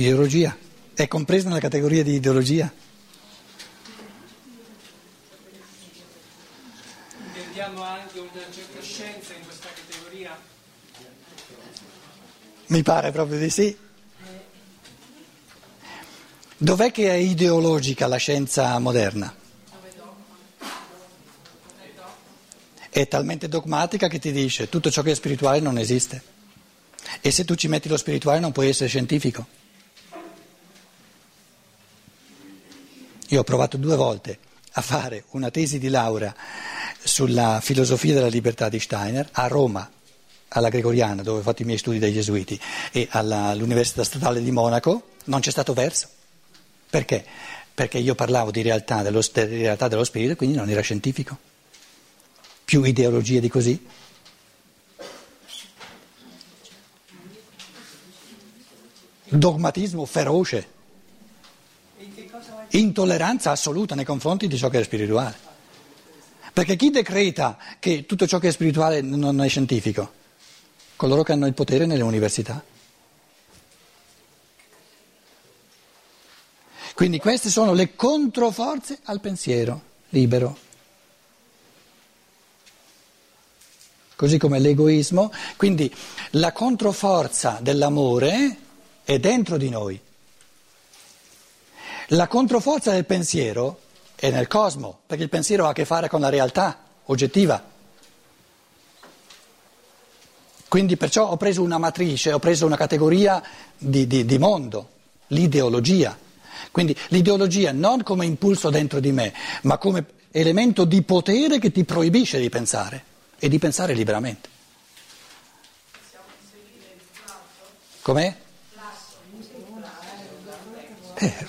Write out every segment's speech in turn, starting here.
ideologia, è compresa nella categoria di ideologia. Intendiamo anche una certa scienza in questa categoria? Mi pare proprio di sì. Dov'è che è ideologica la scienza moderna? È talmente dogmatica che ti dice tutto ciò che è spirituale non esiste. E se tu ci metti lo spirituale non puoi essere scientifico. Io ho provato due volte a fare una tesi di laurea sulla filosofia della libertà di Steiner a Roma, alla Gregoriana, dove ho fatto i miei studi dai Gesuiti, e all'Università Statale di Monaco, non c'è stato verso. Perché? Perché io parlavo di realtà dello, di realtà dello spirito e quindi non era scientifico. Più ideologie di così. Dogmatismo feroce, intolleranza assoluta nei confronti di ciò che è spirituale. Perché chi decreta che tutto ciò che è spirituale non è scientifico? Coloro che hanno il potere nelle università. Quindi queste sono le controforze al pensiero libero. Così come l'egoismo, quindi la controforza dell'amore è dentro di noi. La controforza del pensiero è nel cosmo, perché il pensiero ha a che fare con la realtà oggettiva. Quindi perciò ho preso una matrice, ho preso una categoria di, di, di mondo, l'ideologia. Quindi l'ideologia non come impulso dentro di me, ma come elemento di potere che ti proibisce di pensare e di pensare liberamente. Com'è? Eh,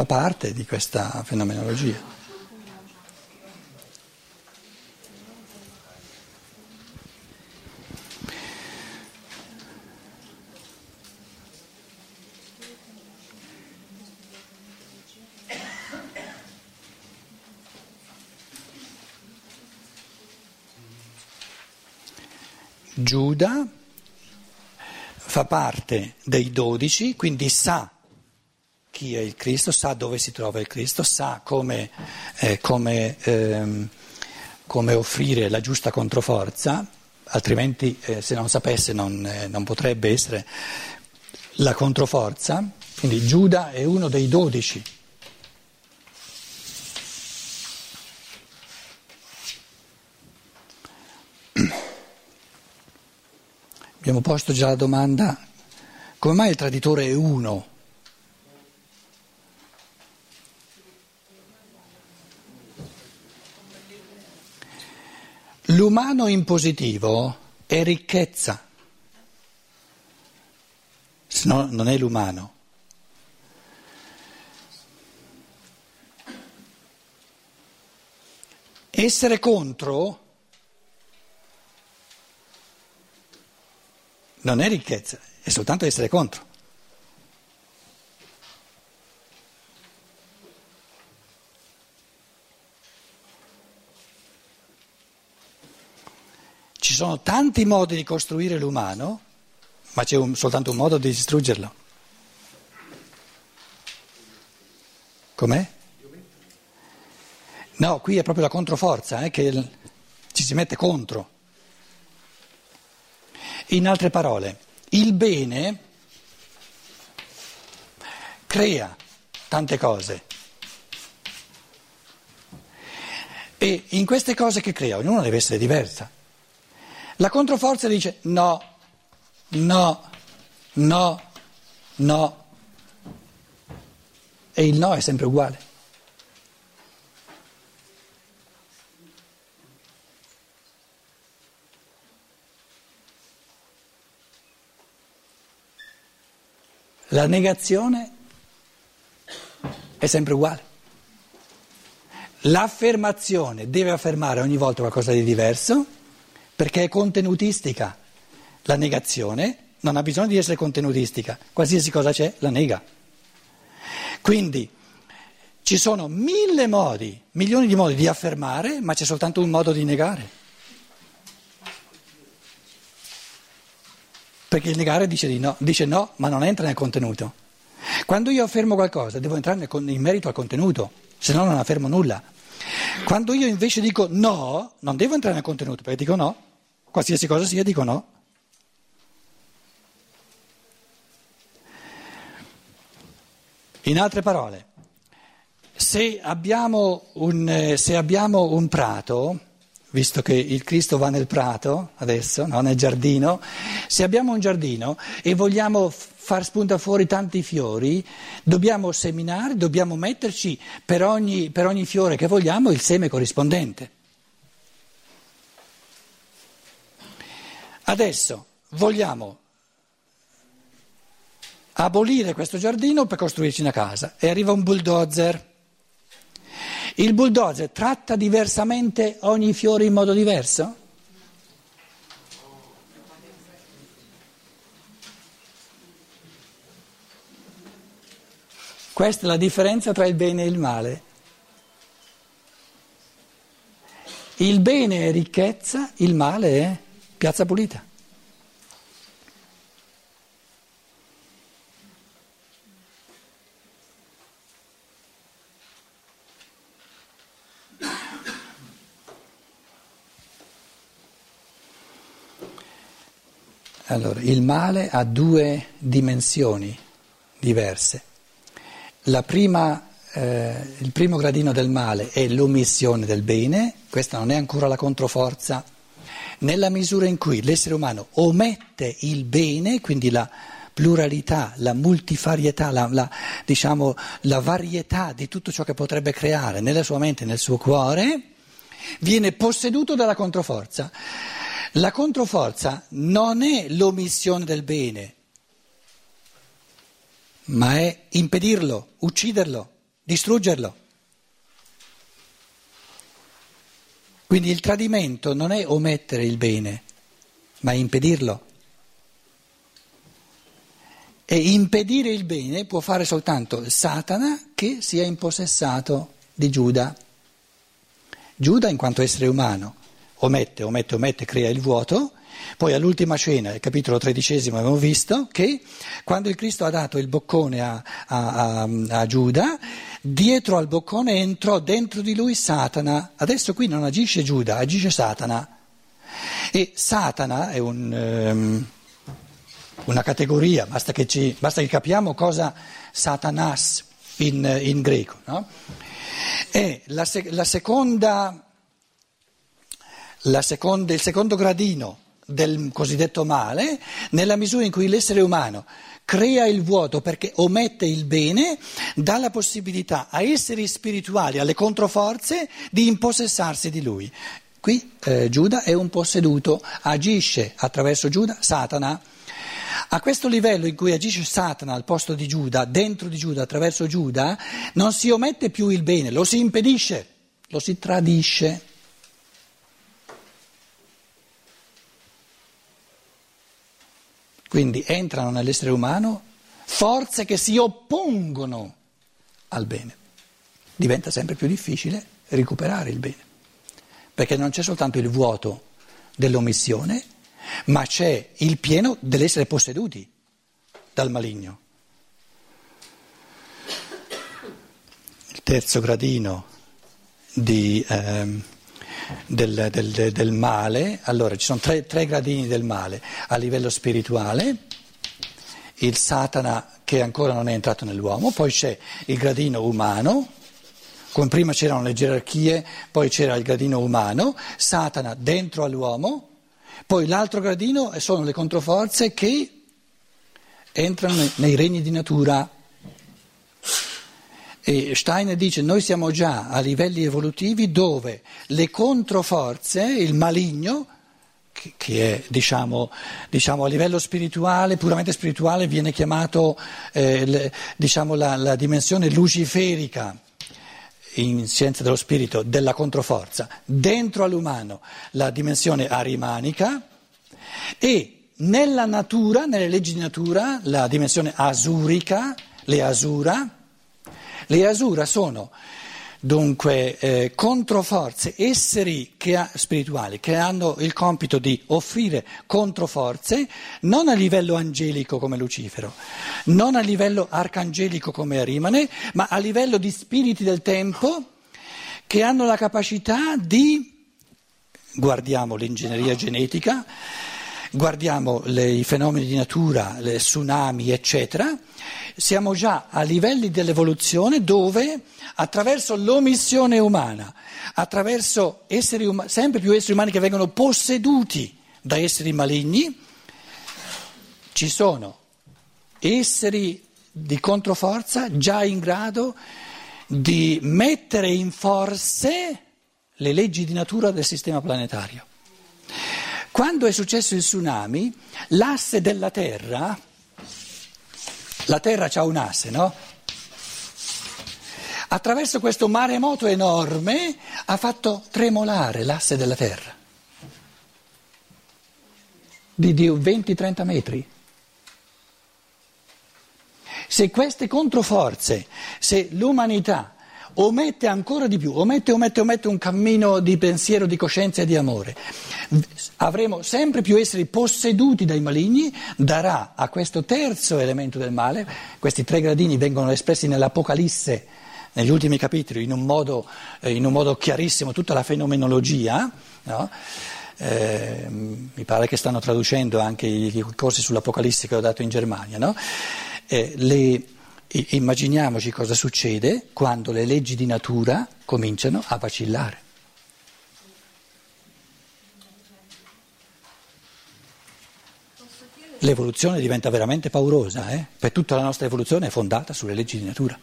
fa parte di questa fenomenologia. Giuda fa parte dei dodici, quindi sa chi è il Cristo, sa dove si trova il Cristo, sa come, eh, come, ehm, come offrire la giusta controforza, altrimenti eh, se non sapesse non, eh, non potrebbe essere la controforza. Quindi Giuda è uno dei dodici. Abbiamo posto già la domanda, come mai il traditore è uno? L'umano in positivo è ricchezza, se no non è l'umano. Essere contro non è ricchezza, è soltanto essere contro. Ci sono tanti modi di costruire l'umano, ma c'è un, soltanto un modo di distruggerlo. Com'è? No, qui è proprio la controforza, eh, che ci si mette contro. In altre parole, il bene crea tante cose. E in queste cose che crea, ognuna deve essere diversa. La controforza dice no, no, no, no. E il no è sempre uguale. La negazione è sempre uguale. L'affermazione deve affermare ogni volta qualcosa di diverso perché è contenutistica. La negazione non ha bisogno di essere contenutistica, qualsiasi cosa c'è la nega. Quindi ci sono mille modi, milioni di modi di affermare, ma c'è soltanto un modo di negare. Perché il negare dice di no, dice no, ma non entra nel contenuto. Quando io affermo qualcosa, devo entrare in merito al contenuto, se no non affermo nulla. Quando io invece dico no, non devo entrare nel contenuto, perché dico no, qualsiasi cosa sia, dico no. In altre parole, se abbiamo un, eh, se abbiamo un prato, visto che il Cristo va nel prato adesso, no? nel giardino, se abbiamo un giardino e vogliamo far spuntare fuori tanti fiori, dobbiamo seminare, dobbiamo metterci per ogni, per ogni fiore che vogliamo il seme corrispondente. Adesso vogliamo abolire questo giardino per costruirci una casa e arriva un bulldozer il bulldozer tratta diversamente ogni fiore in modo diverso? Questa è la differenza tra il bene e il male. Il bene è ricchezza, il male è piazza pulita. Allora, il male ha due dimensioni diverse. Prima, eh, il primo gradino del male è l'omissione del bene, questa non è ancora la controforza, nella misura in cui l'essere umano omette il bene, quindi la pluralità, la multifarietà, la, la, diciamo, la varietà di tutto ciò che potrebbe creare nella sua mente e nel suo cuore, viene posseduto dalla controforza. La controforza non è l'omissione del bene, ma è impedirlo, ucciderlo, distruggerlo. Quindi il tradimento non è omettere il bene, ma è impedirlo. E impedire il bene può fare soltanto Satana che sia impossessato di Giuda. Giuda in quanto essere umano omette, omette, omette, crea il vuoto. Poi all'ultima cena, il capitolo tredicesimo, abbiamo visto che quando il Cristo ha dato il boccone a, a, a, a Giuda, dietro al boccone entrò dentro di lui Satana. Adesso qui non agisce Giuda, agisce Satana. E Satana è un, um, una categoria, basta che, ci, basta che, capiamo cosa Satanas in, in greco. No? È la, la seconda seconda, il secondo gradino del cosiddetto male, nella misura in cui l'essere umano crea il vuoto perché omette il bene, dà la possibilità a esseri spirituali, alle controforze, di impossessarsi di lui. Qui eh, Giuda è un posseduto, agisce attraverso Giuda Satana. A questo livello in cui agisce Satana al posto di Giuda, dentro di Giuda, attraverso Giuda, non si omette più il bene, lo si impedisce, lo si tradisce. Quindi entrano nell'essere umano forze che si oppongono al bene. Diventa sempre più difficile recuperare il bene, perché non c'è soltanto il vuoto dell'omissione, ma c'è il pieno dell'essere posseduti dal maligno. Il terzo gradino di... Ehm, del, del, del male, allora ci sono tre, tre gradini del male a livello spirituale, il Satana che ancora non è entrato nell'uomo, poi c'è il gradino umano, come prima c'erano le gerarchie, poi c'era il gradino umano, Satana dentro all'uomo, poi l'altro gradino sono le controforze che entrano nei regni di natura. E Steiner dice noi siamo già a livelli evolutivi dove le controforze, il maligno, che, è diciamo, diciamo, a livello spirituale, puramente spirituale, viene chiamato eh, le, diciamo, la, la dimensione luciferica in scienza dello spirito della controforza, dentro all'umano la dimensione arimanica e nella natura, nelle leggi di natura, la dimensione asurica, le asura, le asura sono Dunque, eh, controforze, esseri che ha, spirituali che hanno il compito di offrire controforze, non a livello angelico come Lucifero, non a livello arcangelico come Arimane, ma a livello di spiriti del tempo che hanno la capacità di, guardiamo l'ingegneria genetica, guardiamo le, i fenomeni di natura, le tsunami, eccetera, siamo già a livelli dell'evoluzione dove attraverso l'omissione umana, attraverso um- sempre più esseri umani che vengono posseduti da esseri maligni, ci sono esseri di controforza già in grado di mettere in forze le leggi di natura del sistema planetario. Quando è successo il tsunami, l'asse della Terra, la Terra ha un asse, no? Attraverso questo maremoto enorme ha fatto tremolare l'asse della Terra di, di 20-30 metri. Se queste controforze, se l'umanità omette ancora di più, omette, omette, omette un cammino di pensiero, di coscienza e di amore. Avremo sempre più esseri posseduti dai maligni, darà a questo terzo elemento del male, questi tre gradini vengono espressi nell'Apocalisse, negli ultimi capitoli, in un modo, eh, in un modo chiarissimo, tutta la fenomenologia. No? Eh, mi pare che stanno traducendo anche i, i, corsi sull'Apocalisse che ho dato in Germania. No? Eh, le, Immaginiamoci cosa succede quando le leggi di natura cominciano a vacillare. L'evoluzione diventa veramente paurosa, eh? per tutta la nostra evoluzione è fondata sulle leggi di natura.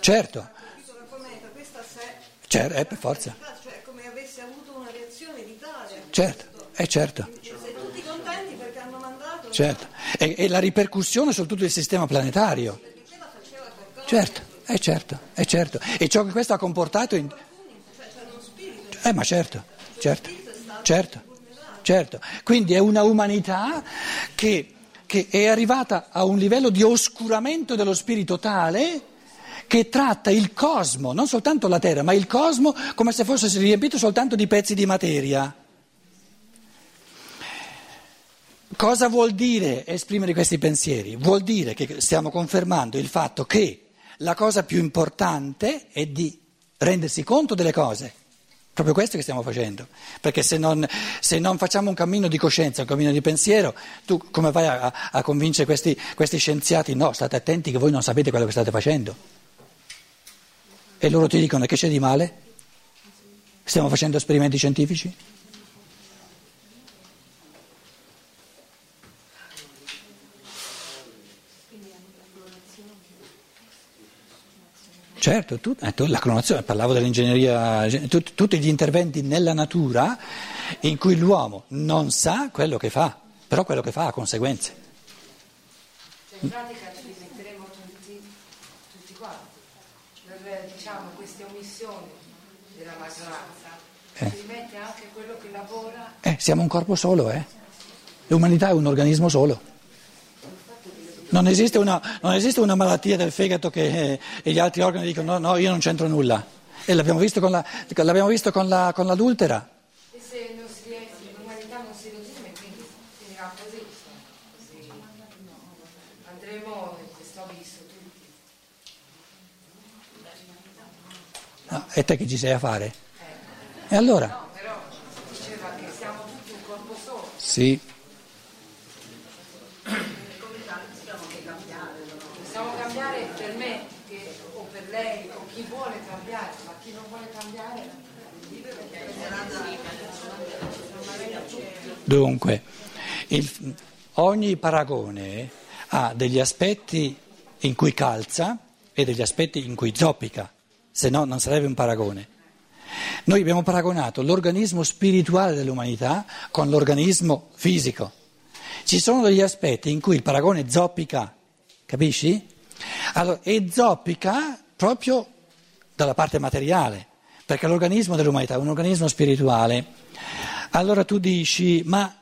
Certo. Certo, è per forza. Certo, è certo. Siete tutti? Certo, e, e, la ripercussione su tutto il sistema planetario. Certo, è certo, è certo. E ciò che questo ha comportato in... Eh, ma certo, certo, certo, certo. Quindi è una umanità che, che è arrivata a un livello di oscuramento dello spirito tale che tratta il cosmo, non soltanto la Terra, ma il cosmo come se fosse riempito soltanto di pezzi di materia. Cosa vuol dire esprimere questi pensieri? Vuol dire che stiamo confermando il fatto che la cosa più importante è di rendersi conto delle cose. Proprio questo che stiamo facendo, perché se non, se non facciamo un cammino di coscienza, un cammino di pensiero, tu come vai a, a convincere questi, questi scienziati? No, state attenti che voi non sapete quello che state facendo. E loro ti dicono che c'è di male? Stiamo facendo esperimenti scientifici? Certo, tu, eh, tu, la clonazione, parlavo dell'ingegneria, tu, tutti gli interventi nella natura in cui l'uomo non sa quello che fa, però quello che fa ha conseguenze. Cioè, in pratica ci rimetteremo tutti, tutti quanti, per diciamo, queste omissioni della maggioranza, eh. si rimette anche quello che lavora. Eh, siamo un corpo solo, eh. L'umanità è un organismo solo. Non esiste, una, non esiste una, malattia del fegato che eh, gli altri organi dicono no, no, io non c'entro nulla. E l'abbiamo visto con, la, l'abbiamo visto con, la, con l'adultera. E se non si riesce, l'umanità non si redime, quindi finirà così. così. Andremo in questo abisso tutti. No, e te che ci sei a fare? Eh. E allora? No, però diceva che siamo tutti un corpo solo. Sì. Possiamo cambiare per me che, o per lei o chi vuole cambiare, ma chi non vuole cambiare Dunque, il, ogni paragone ha degli aspetti in cui calza e degli aspetti in cui zoppica, se no non sarebbe un paragone. Noi abbiamo paragonato l'organismo spirituale dell'umanità con l'organismo fisico. Ci sono degli aspetti in cui il paragone zoppica, capisci? Allora, e zoppica proprio dalla parte materiale, perché l'organismo dell'umanità è un organismo spirituale. Allora tu dici, ma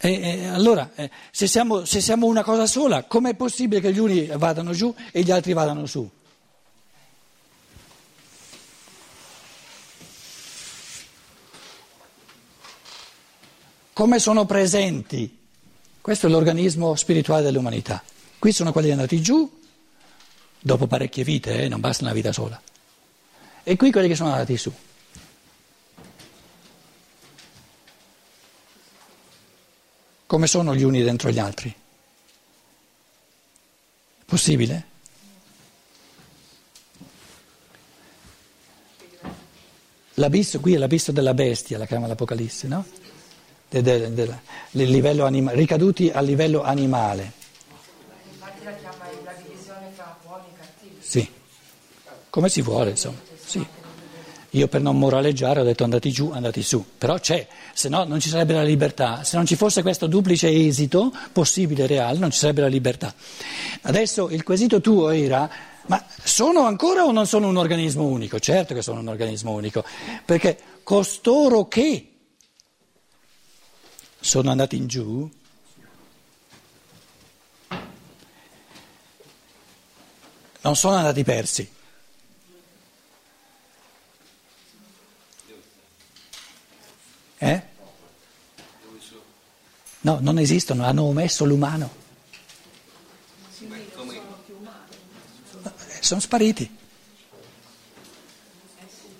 E, e allora, eh, se, siamo, se siamo una cosa sola, com'è possibile che gli uni vadano giù e gli altri vadano su? Come sono presenti? Questo è l'organismo spirituale dell'umanità. Qui sono quelli andati giù dopo parecchie vite, eh, non basta una vita sola. E qui quelli che sono andati su. Come sono gli uni dentro gli altri? Possibile? L'abisso qui è l'abisso della bestia, la chiama l'Apocalisse, no? De, de, de, ricaduti a livello animale. Infatti la chiama la divisione tra buoni e cattivi. Sì, come si vuole, insomma. Sì. Io per non moraleggiare ho detto andati giù, andati su, però c'è, se no non ci sarebbe la libertà, se non ci fosse questo duplice esito possibile, reale, non ci sarebbe la libertà. Adesso il quesito tuo era, ma sono ancora o non sono un organismo unico? Certo che sono un organismo unico, perché costoro che sono andati in giù non sono andati persi. No, non esistono, hanno omesso l'umano. Sono spariti.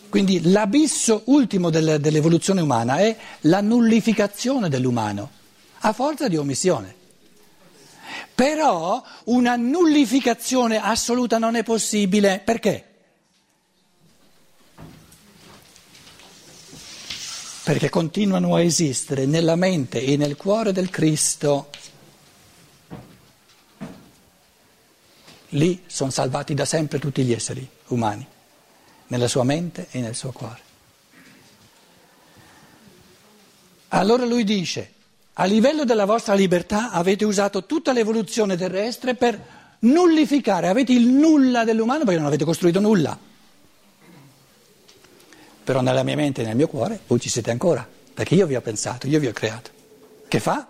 Quindi l'abisso ultimo del, dell'evoluzione umana è la nullificazione dell'umano, a forza di omissione. Però una nullificazione assoluta non è possibile. Perché? Perché continuano a esistere nella mente e nel cuore del Cristo. Lì sono salvati da sempre tutti gli esseri umani nella sua mente e nel suo cuore. Allora lui dice, a livello della vostra libertà avete usato tutta l'evoluzione terrestre per nullificare, avete il nulla dell'umano perché non avete costruito nulla. Però nella mia mente e nel mio cuore voi ci siete ancora, perché io vi ho pensato, io vi ho creato. Che fa?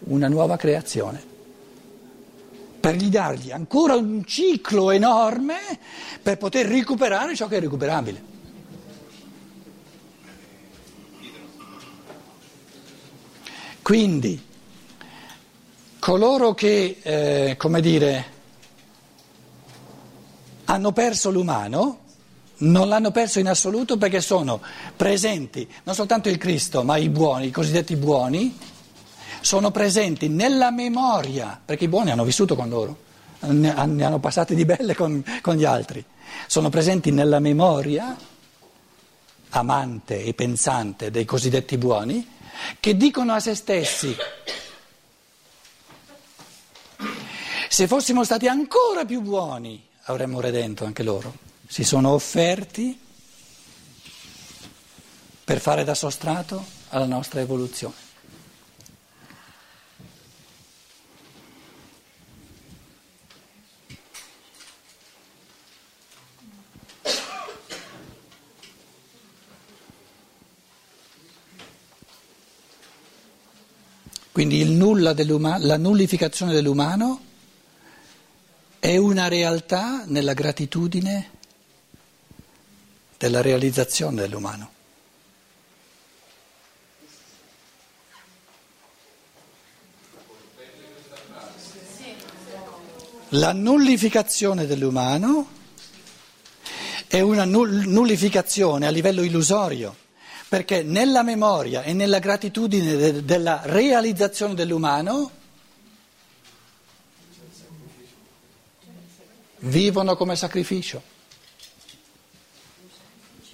Una nuova creazione per gli dargli ancora un ciclo enorme per poter recuperare ciò che è recuperabile. Quindi coloro che, eh, come dire, hanno perso l'umano, non l'hanno perso in assoluto perché sono presenti non soltanto il Cristo, ma i buoni, i cosiddetti buoni, sono presenti nella memoria, perché i buoni hanno vissuto con loro, ne hanno passate di belle con, con gli altri, sono presenti nella memoria amante e pensante dei cosiddetti buoni, che dicono a se stessi, se fossimo stati ancora più buoni avremmo redento anche loro, si sono offerti per fare da sostrato alla nostra evoluzione. Quindi il nulla la nullificazione dell'umano è una realtà nella gratitudine della realizzazione dell'umano. La nullificazione dell'umano è una nullificazione a livello illusorio perché nella memoria e nella gratitudine de- della realizzazione dell'umano vivono come sacrificio,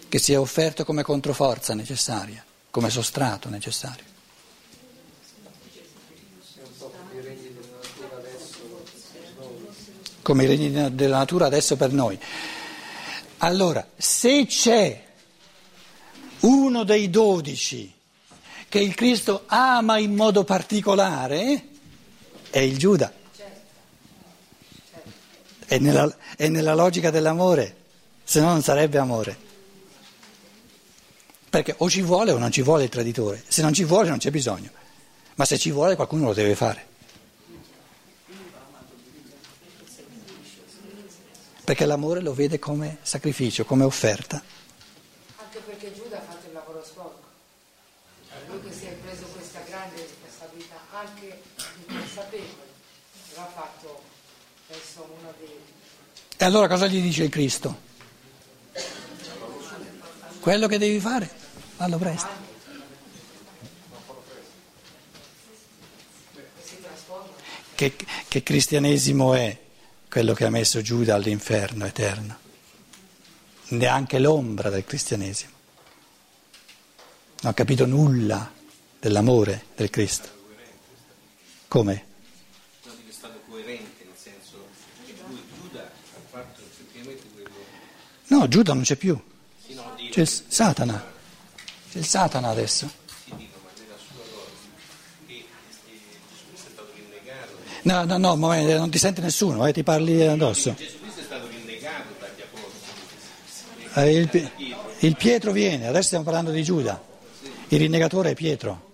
che si è offerto come controforza necessaria, come sostrato necessario. Come i regni della natura adesso per noi. Allora, se c'è uno dei dodici che il Cristo ama in modo particolare è il Giuda. È nella, è nella logica dell'amore, se no non sarebbe amore. Perché o ci vuole o non ci vuole il traditore, se non ci vuole non c'è bisogno. ma se ci vuole qualcuno lo deve fare. Perché l'amore lo vede come sacrificio, come offerta. Anche perché Giuda ha fatto il lavoro sporco. Lui che si è preso questa grande responsabilità, anche inconsapevole, l'ha fatto, penso, uno dei... E allora cosa gli dice il Cristo? Quello che devi fare, fallo presto. Che, che cristianesimo è quello che ha messo Giuda all'inferno eterno? Neanche l'ombra del cristianesimo. Non ha capito nulla dell'amore del Cristo. Come? No, è stato coerente, nel senso che lui, Giuda, ha fatto effettivamente quello. No, Giuda non c'è più. C'è Satana. C'è il Satana adesso. No, no, no, ma non ti sente nessuno, eh, ti parli addosso. Eh, il, il Pietro viene, adesso stiamo parlando di Giuda. Il rinnegatore è Pietro.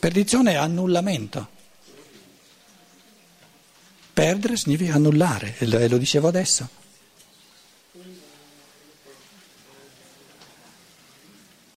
Perdizione è annullamento. Perdere significa annullare, e lo dicevo adesso.